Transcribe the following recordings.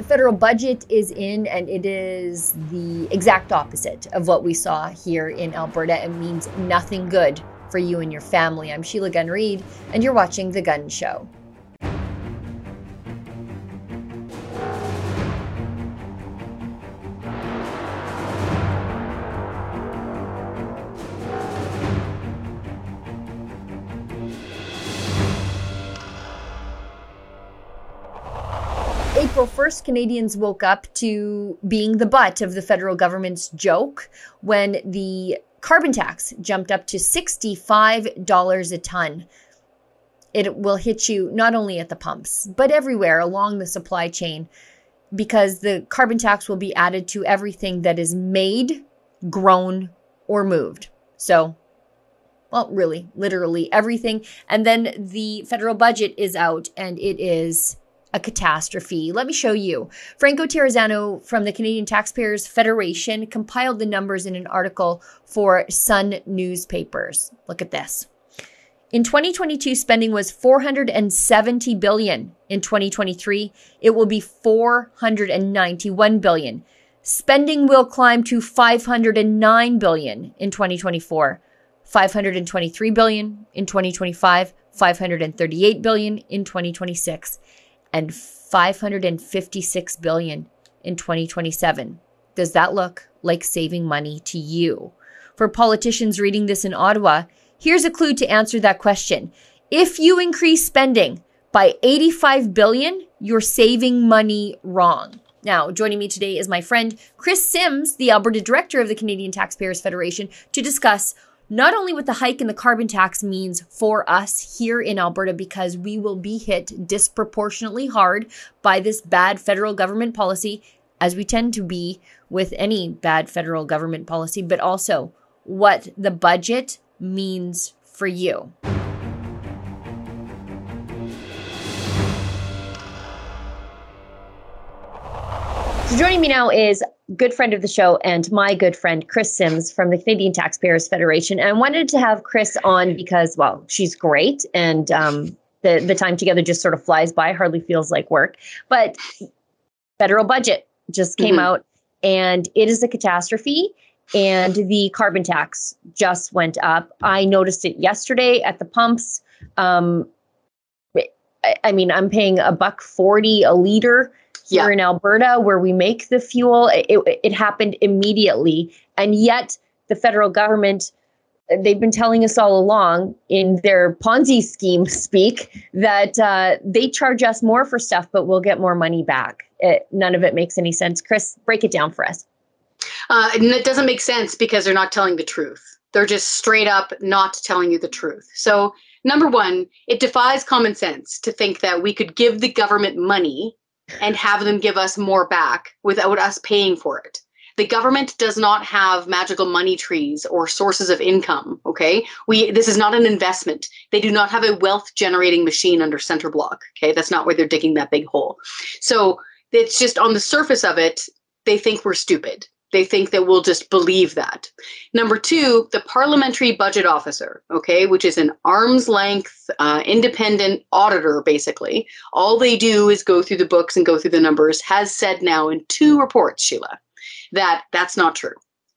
The federal budget is in, and it is the exact opposite of what we saw here in Alberta. It means nothing good for you and your family. I'm Sheila Gunn Reid, and you're watching The Gunn Show. Canadians woke up to being the butt of the federal government's joke when the carbon tax jumped up to $65 a ton. It will hit you not only at the pumps, but everywhere along the supply chain because the carbon tax will be added to everything that is made, grown, or moved. So, well, really, literally everything. And then the federal budget is out and it is a catastrophe. Let me show you. Franco Terrazzano from the Canadian Taxpayers Federation compiled the numbers in an article for Sun newspapers. Look at this. In 2022 spending was 470 billion. In 2023 it will be 491 billion. Spending will climb to 509 billion in 2024. 523 billion in 2025, 538 billion in 2026 and 556 billion in 2027. Does that look like saving money to you? For politicians reading this in Ottawa, here's a clue to answer that question. If you increase spending by 85 billion, you're saving money wrong. Now, joining me today is my friend Chris Sims, the Alberta director of the Canadian Taxpayers Federation, to discuss not only what the hike in the carbon tax means for us here in Alberta, because we will be hit disproportionately hard by this bad federal government policy, as we tend to be with any bad federal government policy, but also what the budget means for you. So joining me now is good friend of the show and my good friend Chris Sims from the Canadian Taxpayers Federation. And I wanted to have Chris on because, well, she's great and um, the the time together just sort of flies by, hardly feels like work. But federal budget just came mm-hmm. out, and it is a catastrophe. And the carbon tax just went up. I noticed it yesterday at the pumps. Um, I, I mean, I'm paying a buck forty a liter here yeah. in Alberta where we make the fuel. It, it happened immediately. And yet the federal government, they've been telling us all along in their Ponzi scheme speak that uh, they charge us more for stuff, but we'll get more money back. It, none of it makes any sense. Chris, break it down for us. Uh, and it doesn't make sense because they're not telling the truth. They're just straight up not telling you the truth. So, number one, it defies common sense to think that we could give the government money and have them give us more back without us paying for it. The government does not have magical money trees or sources of income, okay? We this is not an investment. They do not have a wealth generating machine under center block, okay? That's not where they're digging that big hole. So, it's just on the surface of it, they think we're stupid. They think that we'll just believe that. Number two, the parliamentary budget officer, okay, which is an arm's length uh, independent auditor, basically. All they do is go through the books and go through the numbers, has said now in two reports, Sheila, that that's not true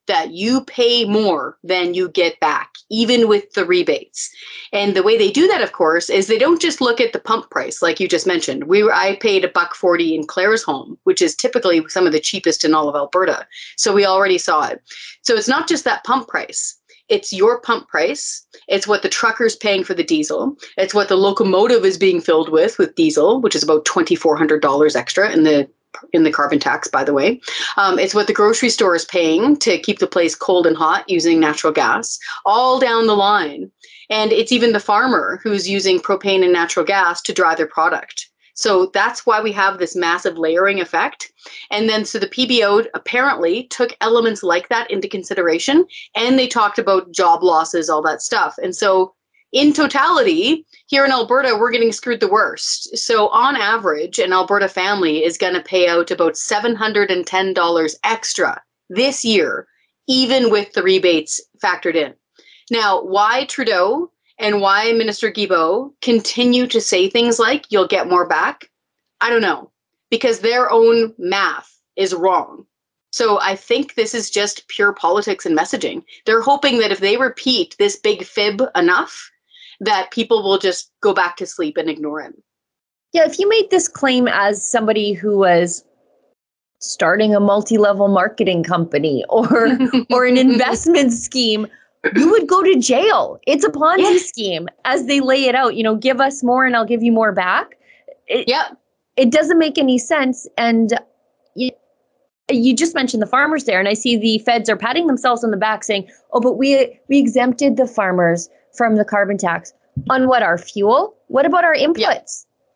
that you pay more than you get back, even with the rebates. And the way they do that, of course, is they don't just look at the pump price, like you just mentioned. We were, I paid a buck forty in Claresholm, which is typically some of the cheapest in all of Alberta. So we already saw it. So it's not just that pump price. It's your pump price. It's what the trucker's paying for the diesel. It's what the locomotive is being filled with with diesel, which is about twenty four hundred dollars extra, and the in the carbon tax, by the way. Um, it's what the grocery store is paying to keep the place cold and hot using natural gas, all down the line. And it's even the farmer who's using propane and natural gas to dry their product. So that's why we have this massive layering effect. And then, so the PBO apparently took elements like that into consideration and they talked about job losses, all that stuff. And so in totality, here in Alberta, we're getting screwed the worst. So, on average, an Alberta family is going to pay out about $710 extra this year, even with the rebates factored in. Now, why Trudeau and why Minister Guilbeault continue to say things like you'll get more back? I don't know. because their own math is wrong. So I think this is just pure politics and messaging. They're hoping that if they repeat this big fib enough, that people will just go back to sleep and ignore it. Yeah, if you made this claim as somebody who was starting a multi-level marketing company or or an investment scheme, you would go to jail. It's a Ponzi yeah. scheme as they lay it out. You know, give us more and I'll give you more back. It, yep. It doesn't make any sense. And you, you just mentioned the farmers there, and I see the feds are patting themselves on the back saying, "Oh, but we we exempted the farmers from the carbon tax on what our fuel. What about our inputs? Yep.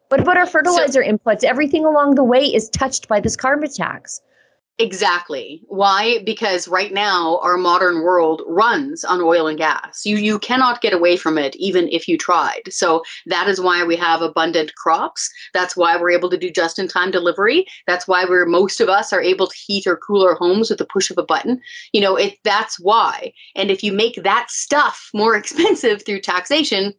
What about our fertilizer so, inputs? Everything along the way is touched by this carbon tax." Exactly. Why? Because right now our modern world runs on oil and gas. You you cannot get away from it even if you tried. So that is why we have abundant crops. That's why we're able to do just in time delivery. That's why we're most of us are able to heat or cool our homes with the push of a button. You know, it that's why. And if you make that stuff more expensive through taxation,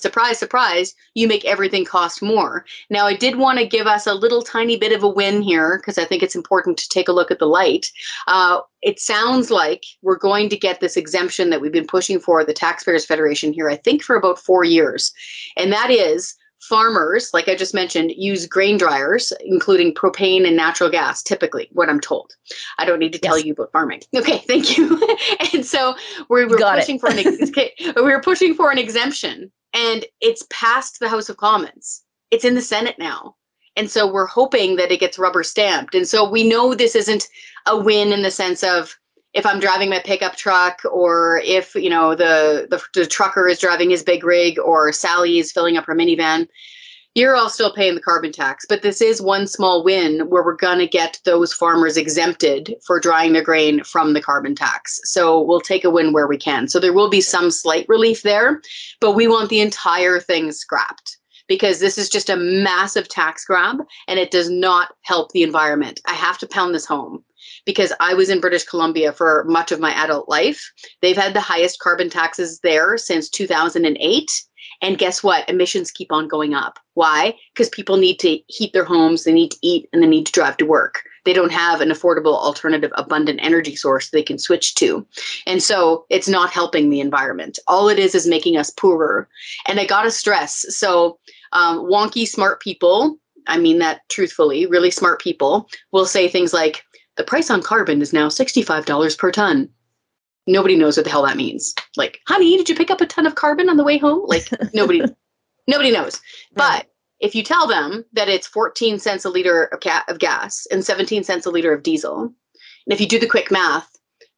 surprise, surprise, you make everything cost more. Now, I did want to give us a little tiny bit of a win here because I think it's important to take a look at the light. Uh, it sounds like we're going to get this exemption that we've been pushing for the Taxpayers Federation here, I think, for about four years. And that is farmers, like I just mentioned, use grain dryers, including propane and natural gas, typically, what I'm told. I don't need to tell yes. you about farming. Okay, thank you. and so we were pushing it. for an we were pushing for an exemption and it's passed the House of Commons. It's in the Senate now. And so we're hoping that it gets rubber stamped. And so we know this isn't a win in the sense of if I'm driving my pickup truck or if, you know, the, the, the trucker is driving his big rig or Sally is filling up her minivan, you're all still paying the carbon tax. But this is one small win where we're going to get those farmers exempted for drying their grain from the carbon tax. So we'll take a win where we can. So there will be some slight relief there, but we want the entire thing scrapped because this is just a massive tax grab and it does not help the environment. I have to pound this home because I was in British Columbia for much of my adult life. They've had the highest carbon taxes there since 2008 and guess what? Emissions keep on going up. Why? Because people need to heat their homes, they need to eat, and they need to drive to work. They don't have an affordable alternative, abundant energy source they can switch to. And so it's not helping the environment. All it is is making us poorer. And I got to stress so, um, wonky, smart people, I mean that truthfully, really smart people will say things like, the price on carbon is now $65 per ton nobody knows what the hell that means. Like, honey, did you pick up a ton of carbon on the way home? Like, nobody, nobody knows. But if you tell them that it's 14 cents a liter of, ca- of gas and 17 cents a liter of diesel, and if you do the quick math,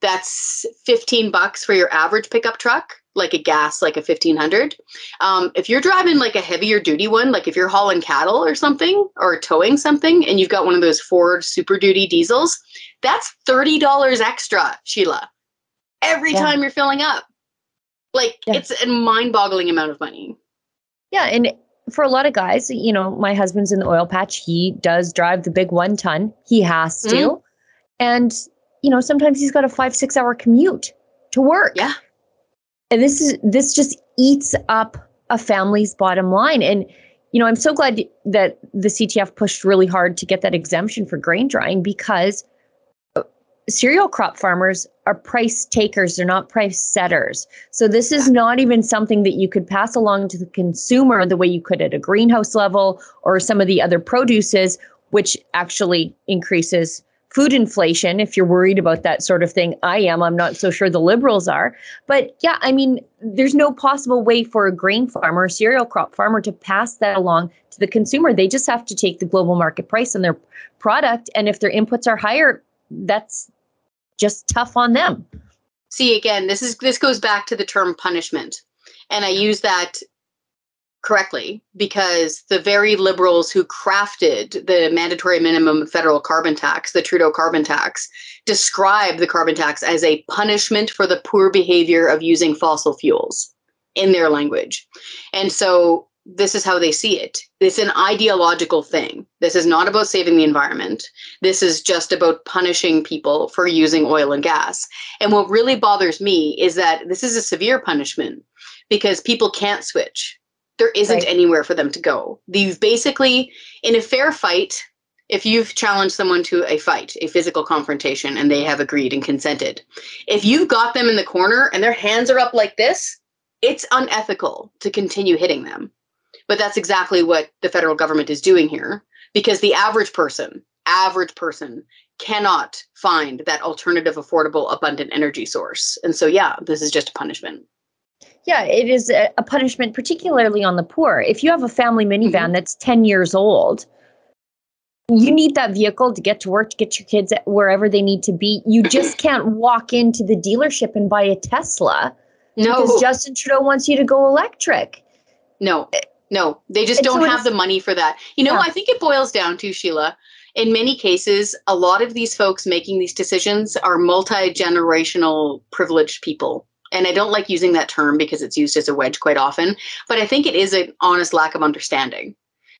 that's 15 bucks for your average pickup truck, like a gas, like a 1500. Um, if you're driving like a heavier duty one, like if you're hauling cattle or something or towing something, and you've got one of those Ford Super Duty diesels, that's $30 extra, Sheila every yeah. time you're filling up. Like yeah. it's a mind-boggling amount of money. Yeah, and for a lot of guys, you know, my husband's in the oil patch. He does drive the big one ton. He has to. Mm-hmm. And, you know, sometimes he's got a five, six hour commute to work. Yeah. And this is this just eats up a family's bottom line. And, you know, I'm so glad that the CTF pushed really hard to get that exemption for grain drying because cereal crop farmers are price takers. They're not price setters. So this is not even something that you could pass along to the consumer the way you could at a greenhouse level or some of the other produces which actually increases food inflation. If you're worried about that sort of thing i am. I'm not so sure the liberals are. But yeah i mean there's no possible way for a grain farmer a cereal crop farmer to pass that along to the consumer. They just have to take the global market price on their product. And if their inputs are higher that's just tough on them. See again, this is this goes back to the term punishment. And I use that correctly because the very liberals who crafted the mandatory minimum federal carbon tax, the Trudeau carbon tax, describe the carbon tax as a punishment for the poor behavior of using fossil fuels in their language. And so this is how they see it. It's an ideological thing. This is not about saving the environment. This is just about punishing people for using oil and gas. And what really bothers me is that this is a severe punishment because people can't switch. There isn't right. anywhere for them to go. You've basically, in a fair fight, if you've challenged someone to a fight, a physical confrontation, and they have agreed and consented, if you've got them in the corner and their hands are up like this, it's unethical to continue hitting them. But that's exactly what the federal government is doing here because the average person, average person, cannot find that alternative, affordable, abundant energy source. And so, yeah, this is just a punishment. Yeah, it is a, punishment, particularly on the poor. If you have a family minivan mm-hmm. that's 10 years old, you need that vehicle to get to work to get your kids wherever they need to be you just can't walk into the dealership and buy a tesla no because justin trudeau wants you to go electric no no they just and don't so have the money for that. You know yeah. i think it boils down to sheila in many cases a lot of these folks making these decisions are multi-generational privileged people. And I don't like using that term because it's used as a wedge quite often, but I think it is an honest lack of understanding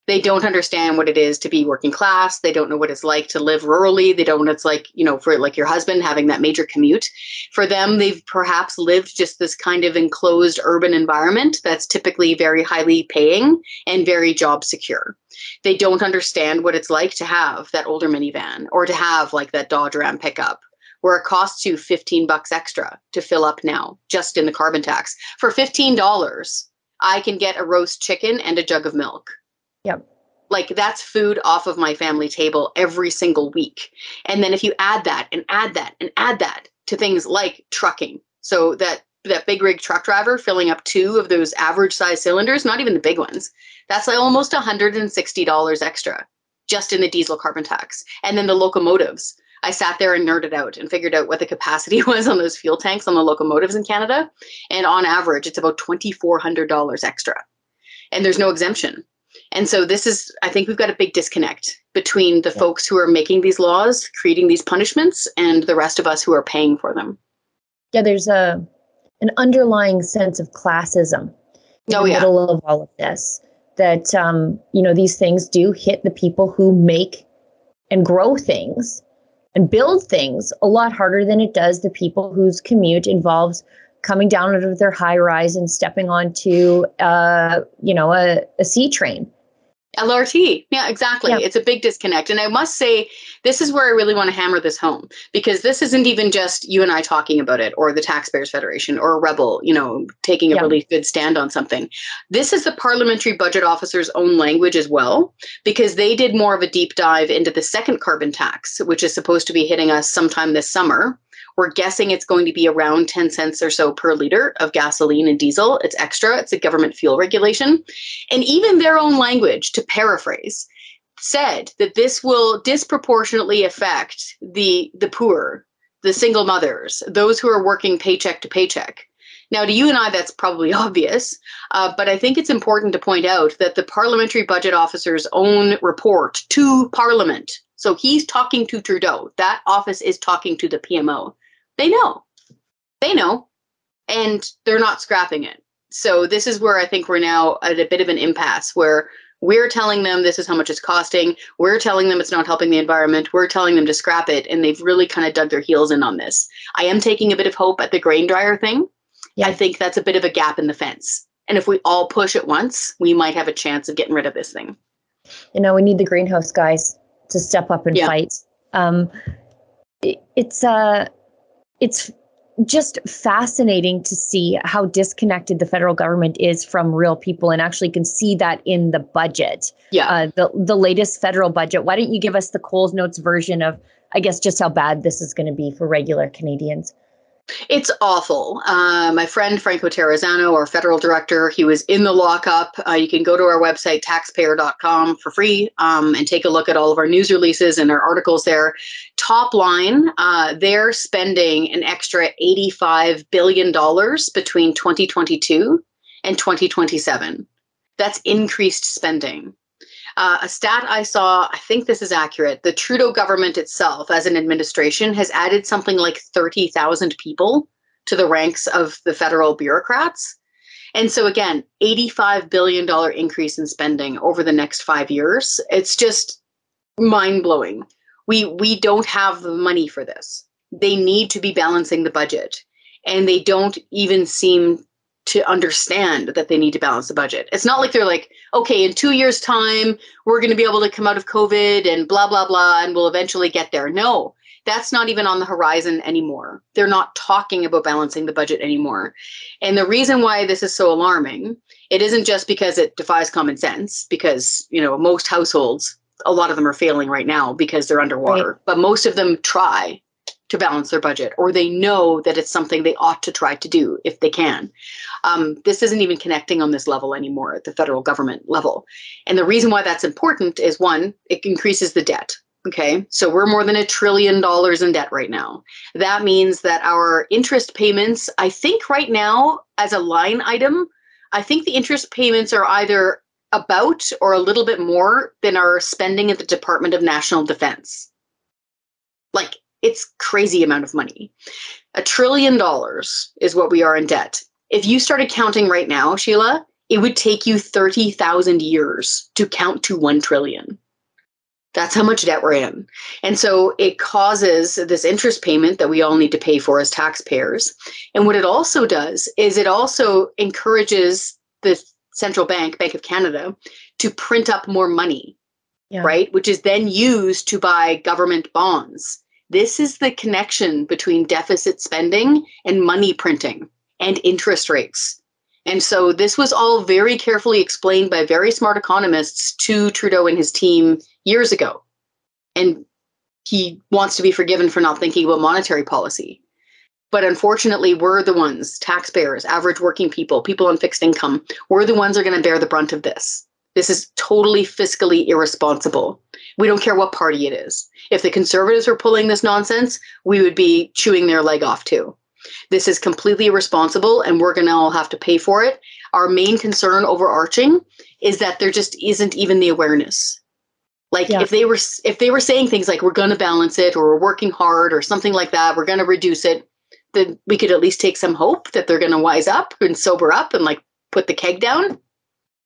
they don't understand what it is to be working class. They don't know what it's like to live rurally. They don't know it's like you know for like your husband having that major commute. For them they've perhaps lived just this kind of enclosed urban environment that's typically very highly paying and very job secure. They don't understand what it's like to have that older minivan or to have like that dodge ram pickup where it costs you 15 bucks extra to fill up now just in the carbon tax. For $15 i can get a roast chicken and a jug of milk Yep. Like that's food off of my family table every single week. And then if you add that and add that and add that to things like trucking, so that that big rig truck driver filling up two of those average size cylinders, not even the big ones, that's like almost $160 extra just in the diesel carbon tax. And then the locomotives. I sat there and nerded out and figured out what the capacity was on those fuel tanks on the locomotives in Canada. And on average, it's about $2,400 extra. And there's no exemption. And so this is, I think we've got a big disconnect between the yeah. folks who are making these laws, creating these punishments, and the rest of us who are paying for them. Yeah, there's a an underlying sense of classism in oh, the yeah. middle of all of this. That um, you know, these things do hit the people who make and grow things and build things a lot harder than it does the people whose commute involves coming down out of their high rise and stepping onto uh, you know a, a C train LRT. Yeah, exactly. Yeah. It's a big disconnect. And I must say, this is where I really want to hammer this home because this isn't even just you and I talking about it or the Taxpayers Federation or a rebel, you know, taking a yeah. really good stand on something. This is the Parliamentary Budget Officer's own language as well because they did more of a deep dive into the second carbon tax, which is supposed to be hitting us sometime this summer. We're guessing it's going to be around 10 cents or so per liter of gasoline and diesel. It's extra, it's a government fuel regulation. And even their own language, to paraphrase, said that this will disproportionately affect the, the poor, the single mothers, those who are working paycheck to paycheck. Now, to you and I, that's probably obvious, uh, but I think it's important to point out that the Parliamentary Budget Officer's own report to Parliament, so he's talking to Trudeau, that office is talking to the PMO. They know. They know. And they're not scrapping it. So this is where I think we're now at a bit of an impasse where we're telling them this is how much it's costing. We're telling them it's not helping the environment. We're telling them to scrap it. And they've really kind of dug their heels in on this. I am taking a bit of hope at the grain dryer thing. Yeah. I think that's a bit of a gap in the fence. And if we all push at once, we might have a chance of getting rid of this thing. You know, we need the greenhouse guys to step up and yeah. fight. Um, it, it's uh, it's just fascinating to see how disconnected the federal government is from real people and actually can see that in the budget. Yeah. Uh, the, the latest federal budget. Why don't you give us the Coles Notes version of, I guess, just how bad this is going to be for regular Canadians? It's awful. Uh, my friend Franco Terrazzano, our federal director, he was in the lockup. Uh, you can go to our website, taxpayer.com, for free um, and take a look at all of our news releases and our articles there. Top line, uh, they're spending an extra $85 billion between 2022 and 2027. That's increased spending. Uh, a stat I saw, I think this is accurate. The Trudeau government itself, as an administration, has added something like 30,000 people to the ranks of the federal bureaucrats. And so, again, $85 billion increase in spending over the next five years. It's just mind blowing. We, we don't have the money for this. They need to be balancing the budget. And they don't even seem to understand that they need to balance the budget. It's not like they're like, okay, in two years' time, we're going to be able to come out of COVID and blah, blah, blah, and we'll eventually get there. No, that's not even on the horizon anymore. They're not talking about balancing the budget anymore. And the reason why this is so alarming, it isn't just because it defies common sense, because, you know, most households, a lot of them are failing right now because they're underwater, right. but most of them try to balance their budget or they know that it's something they ought to try to do if they can. Um, this isn't even connecting on this level anymore at the federal government level. And the reason why that's important is one, it increases the debt. Okay, so we're more than a trillion dollars in debt right now. That means that our interest payments, I think right now, as a line item, I think the interest payments are either about or a little bit more than our spending at the Department of National Defense. Like, it's crazy amount of money. A trillion dollars is what we are in debt. If you started counting right now, Sheila, it would take you 30,000 years to count to 1 trillion. That's how much debt we're in. And so it causes this interest payment that we all need to pay for as taxpayers. And what it also does is it also encourages the central bank, Bank of Canada, to print up more money, yeah. right? Which is then used to buy government bonds. This is the connection between deficit spending and money printing and interest rates. And so this was all very carefully explained by very smart economists to Trudeau and his team years ago. And he wants to be forgiven for not thinking about monetary policy. But unfortunately, we're the ones, taxpayers, average working people, people on fixed income, we're the ones that are going to bear the brunt of this. This is totally fiscally irresponsible. We don't care what party it is. If the conservatives were pulling this nonsense, we would be chewing their leg off too. This is completely irresponsible and we're going to all have to pay for it. Our main concern overarching is that there just isn't even the awareness. Like yeah. if they were if they were saying things like we're going to balance it or we're working hard or something like that, we're going to reduce it, then we could at least take some hope that they're going to wise up and sober up and like put the keg down.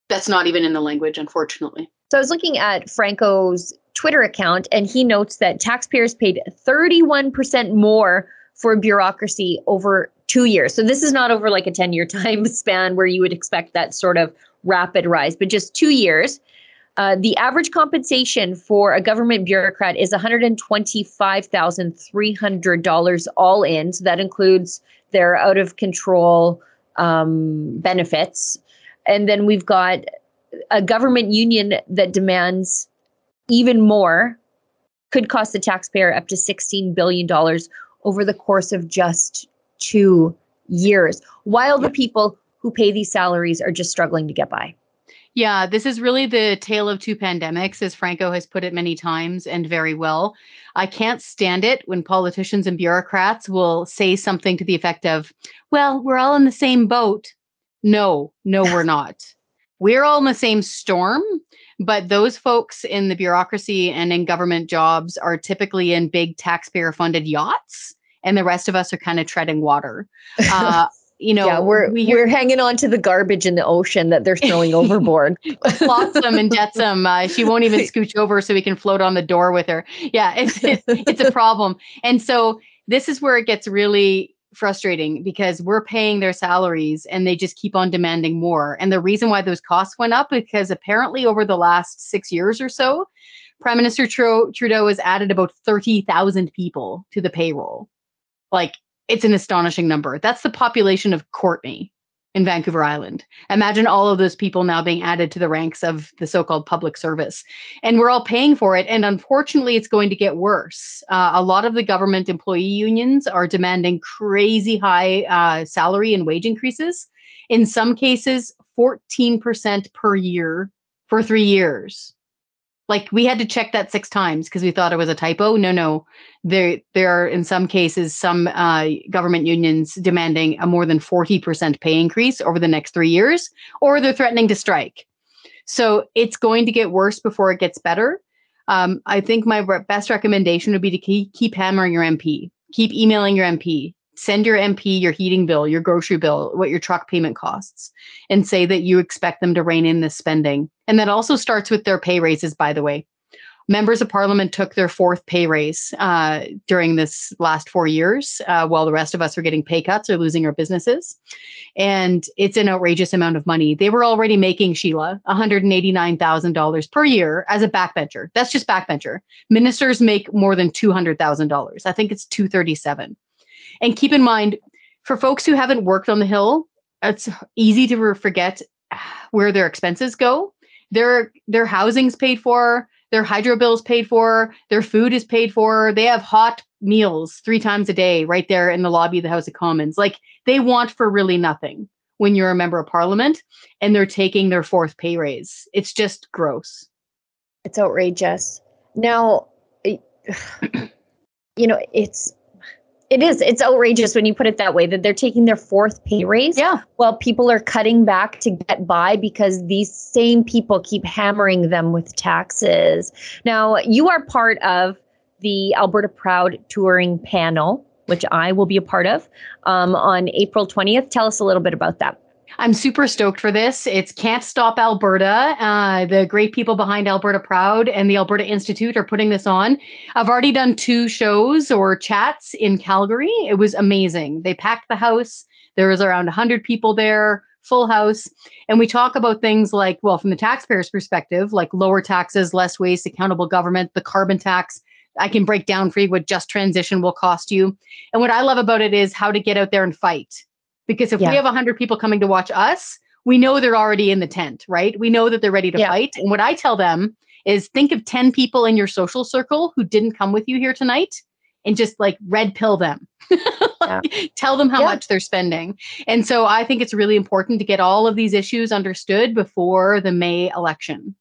That's not even in the language unfortunately. So I was looking at Franco's Twitter account and he notes that taxpayers paid 31% more for bureaucracy over two years. So this is not over like a 10 year time span where you would expect that sort of rapid rise, but just two years. Uh, the average compensation for a government bureaucrat is $125,300 all in. So that includes their out of control um, benefits. And then we've got a government union that demands even more, could cost the taxpayer up to $16 billion over the course of just two years, while the people who pay these salaries are just struggling to get by. Yeah, this is really the tale of two pandemics, as Franco has put it many times and very well. I can't stand it when politicians and bureaucrats will say something to the effect of, well, we're all in the same boat. No, no, we're not. We're all in the same storm, but those folks in the bureaucracy and in government jobs are typically in big taxpayer funded yachts and the rest of us are kind of treading water. Uh, you know, yeah, we're we hear- we're hanging on to the garbage in the ocean that they're throwing overboard. Flotsam and Jetsam. Uh, she won't even scooch over so we can float on the door with her. Yeah, it's, it's it's a problem. And so this is where it gets really frustrating because we're paying their salaries and they just keep on demanding more. And the reason why those costs went up because apparently over the last six years or so, Prime Minister Trudeau has added about 30,000 people to the payroll. Like it's an astonishing number. That's the population of Courtenay in Vancouver Island. Imagine all of those people now being added to the ranks of the so called public service. And we're all paying for it. And unfortunately, it's going to get worse. Uh, a lot of the government employee unions are demanding crazy high uh, salary and wage increases. In some cases, 14% per year for three years. Like we had to check that six times because we thought it was a typo. No, no, there there are in some cases some uh, government unions demanding a more than forty percent pay increase over the next three years, or they're threatening to strike. So it's going to get worse before it gets better. Um, I think my re- best recommendation would be to keep, keep hammering your MP, keep emailing your MP, send your MP your heating bill, your grocery bill, what your truck payment costs, and say that you expect them to rein in this spending. And that also starts with their pay raises, by the way. members of parliament took their fourth pay raise uh, during this last four years, uh, while the rest of us are getting pay cuts or losing our businesses. And it's an outrageous amount of money. They were already making, Sheila, $189,000 per year as a backbencher. That's just backbencher. Ministers make more than $200,000. I think it's 237. And keep in mind, for folks who haven't worked on the Hill, it's easy to forget where their expenses go. Their their housing's paid for, their hydro bills paid for, their food is paid for. They have hot meals three times a day right there in the lobby of the House of Commons. Like they want for really nothing when you're a member of parliament and they're taking their fourth pay raise. It's just gross. It's outrageous. Now, you know, it's it is. It's outrageous when you put it that way that they're taking their fourth pay raise. Yeah. While people are cutting back to get by because these same people keep hammering them with taxes. Now, you are part of the Alberta Proud touring panel, which I will be a part of um, on April 20th. Tell us a little bit about that. I'm super stoked for this. It's Can't Stop Alberta. Uh, the great people behind Alberta Proud and the Alberta Institute are putting this on. I've already done two shows or chats in Calgary. It was amazing. They packed the house. There was around 100 people there, full house. And we talk about things like, well, from the taxpayer's perspective, like lower taxes, less waste, accountable government, the carbon tax. I can break down for you what just transition will cost you. And what I love about it is how to get out there and fight because if yeah. we have 100 people coming to watch us, we know they're already in the tent, right? We know that they're ready to yeah. fight. And what I tell them is think of 10 people in your social circle who didn't come with you here tonight and just like red pill them. yeah. Tell them how yeah. much they're spending. And so I think it's really important to get all of these issues understood before the May election.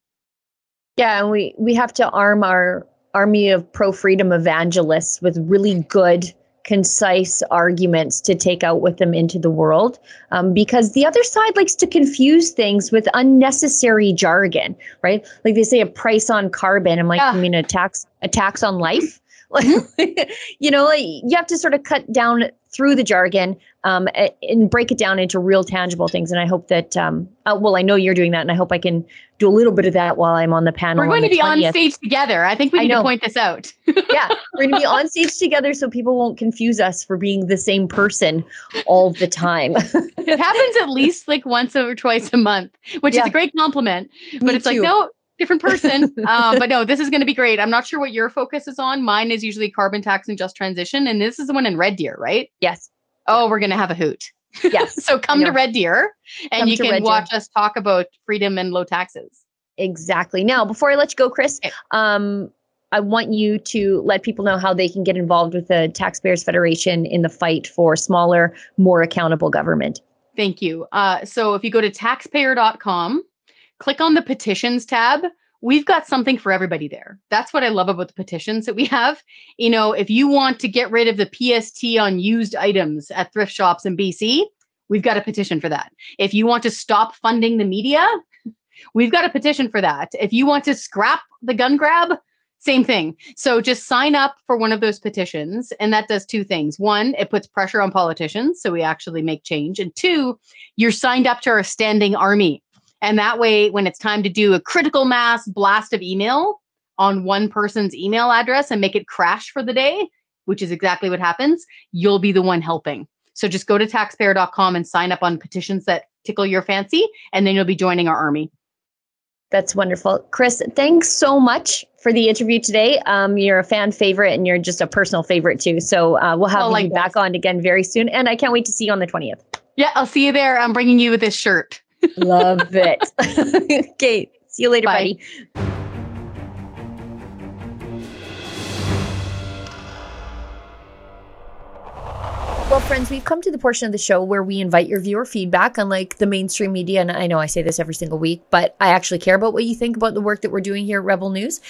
Yeah, and we we have to arm our army of pro freedom evangelists with really good concise arguments to take out with them into the world um, because the other side likes to confuse things with unnecessary jargon right? Like they say a price on carbon i'm like yeah. i mean a tax a tax on life? You know like you have to sort of cut down through the jargon um, and break it down into real tangible things. And I hope that, um, uh, well, I know you're doing that, and I hope I can do a little bit of that while I'm on the panel. We're going to be 20th. on stage together. I think we need to point this out. yeah, we're going to be on stage together so people won't confuse us for being the same person all the time. it happens at least like once or twice a month, which yeah. is a great compliment. But Me it's too. like, no, different person. um, but no, this is going to be great. I'm not sure what your focus is on. Mine is usually carbon tax and just transition. And this is the one in Red Deer, right? Yes. Oh, we're going to have a hoot. Yes. so come to Red Deer and come you can Red watch Deer. us talk about freedom and low taxes. Exactly. Now, before I let you go, Chris, okay. um, I want you to let people know how they can get involved with the Taxpayers Federation in the fight for smaller, more accountable government. Thank you. Uh, so if you go to taxpayer.com, click on the petitions tab. We've got something for everybody there. That's what I love about the petitions that we have. You know, if you want to get rid of the PST on used items at thrift shops in BC, we've got a petition for that. If you want to stop funding the media, we've got a petition for that. If you want to scrap the gun grab, same thing. So just sign up for one of those petitions. And that does two things. One, it puts pressure on politicians. So we actually make change. And two, you're signed up to our standing army. And that way, when it's time to do a critical mass blast of email on one person's email address and make it crash for the day, which is exactly what happens, you'll be the one helping. So just go to taxpayer.com and sign up on petitions that tickle your fancy, and then you'll be joining our army. That's wonderful. Chris, thanks so much for the interview today. Um, you're a fan favorite and you're just a personal favorite too. So uh, we'll have you back on again very soon. And I can't wait to see you on the 20th. Yeah, I'll see you there. I'm bringing you with this shirt. Love it. okay. See you later, Bye. buddy. Well, friends, we've come to the portion of the show where we invite your viewer feedback, unlike the mainstream media. And I know I say this every single week, but I actually care about what you think about the work that we're doing here at Rebel News.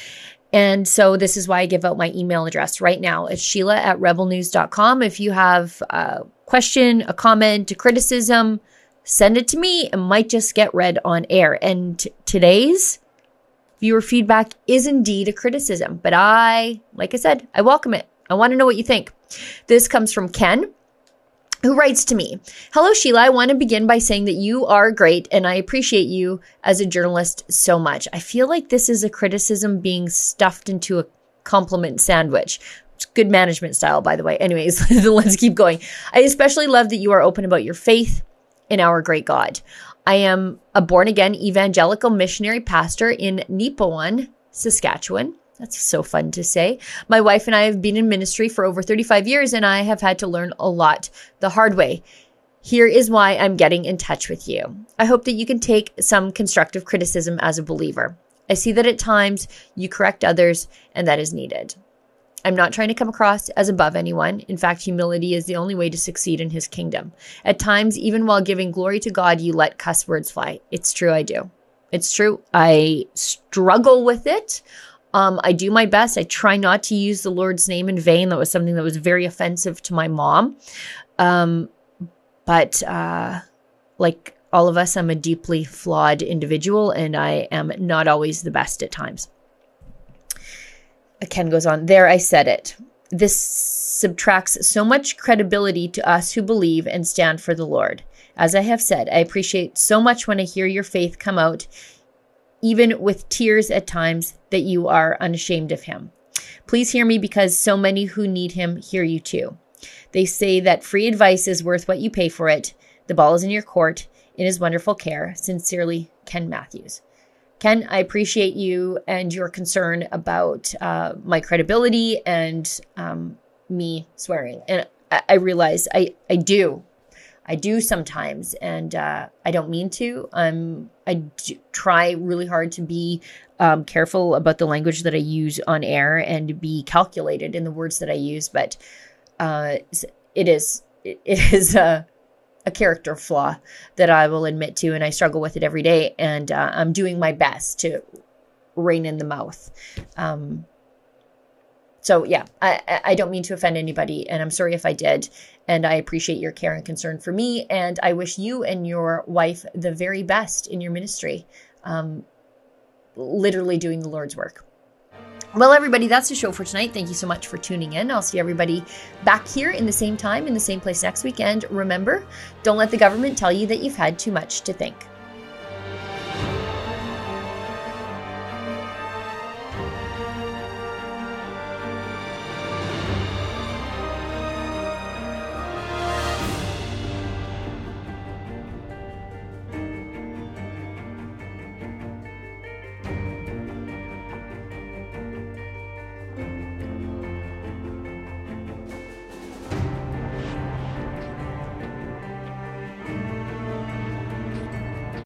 And so this is why I give out my email address right now. It's Sheila at rebelnews.com. If you have a question, a comment, a criticism, send it to me. It might just get read on air. And t- today's viewer feedback is indeed a criticism, but I, like I said, I welcome it. I want to know what you think. This comes from Ken. who writes to me Hello, Sheila. I want to begin by saying that you are great and I appreciate you as a journalist so much. I feel like this is a criticism being stuffed into a compliment sandwich. It's good management style, by the way. Anyways, let's keep going. I especially love that you are open about your faith in our great God. I am a born again evangelical missionary pastor in Nipawin, Saskatchewan. That's so fun to say. My wife and I have been in ministry for over 35 years, and I have had to learn a lot the hard way. Here is why I'm getting in touch with you. I hope that you can take some constructive criticism as a believer. I see that at times you correct others, and that is needed. I'm not trying to come across as above anyone. In fact, humility is the only way to succeed in his kingdom. At times, even while giving glory to God, you let cuss words fly. It's true, I do. It's true. I struggle with it. Um, I do my best. I try not to use the Lord's name in vain. That was something that was very offensive to my mom. Um, but uh, like all of us, I'm a deeply flawed individual and I am not always the best at times. Ken goes on, There I said it. This subtracts so much credibility to us who believe and stand for the Lord. As I have said, I appreciate so much when I hear your faith come out even with tears at times, that you are unashamed of him. Please hear me because so many who need him hear you too. They say that free advice is worth what you pay for it. The ball is in your court, in his wonderful care. Sincerely, Ken Matthews. Ken, I appreciate you and your concern about uh, my credibility and um, me swearing. And I, I realize I, I do I do sometimes, and uh, I don't mean to. Um, I try really hard to be um, careful about the language that I use on air and be calculated in the words that I use. But uh, it is it is a, a character flaw that I will admit to, and I struggle with it every day. And uh, I'm doing my best to rein in the mouth. Um, so yeah, I, I don't mean to offend anybody, and I'm sorry if I did. And I appreciate your care and concern for me. And I wish you and your wife the very best in your ministry, um, literally doing the Lord's work. Well, everybody, that's the show for tonight. Thank you so much for tuning in. I'll see everybody back here in the same time, in the same place next weekend. Remember, don't let the government tell you that you've had too much to think.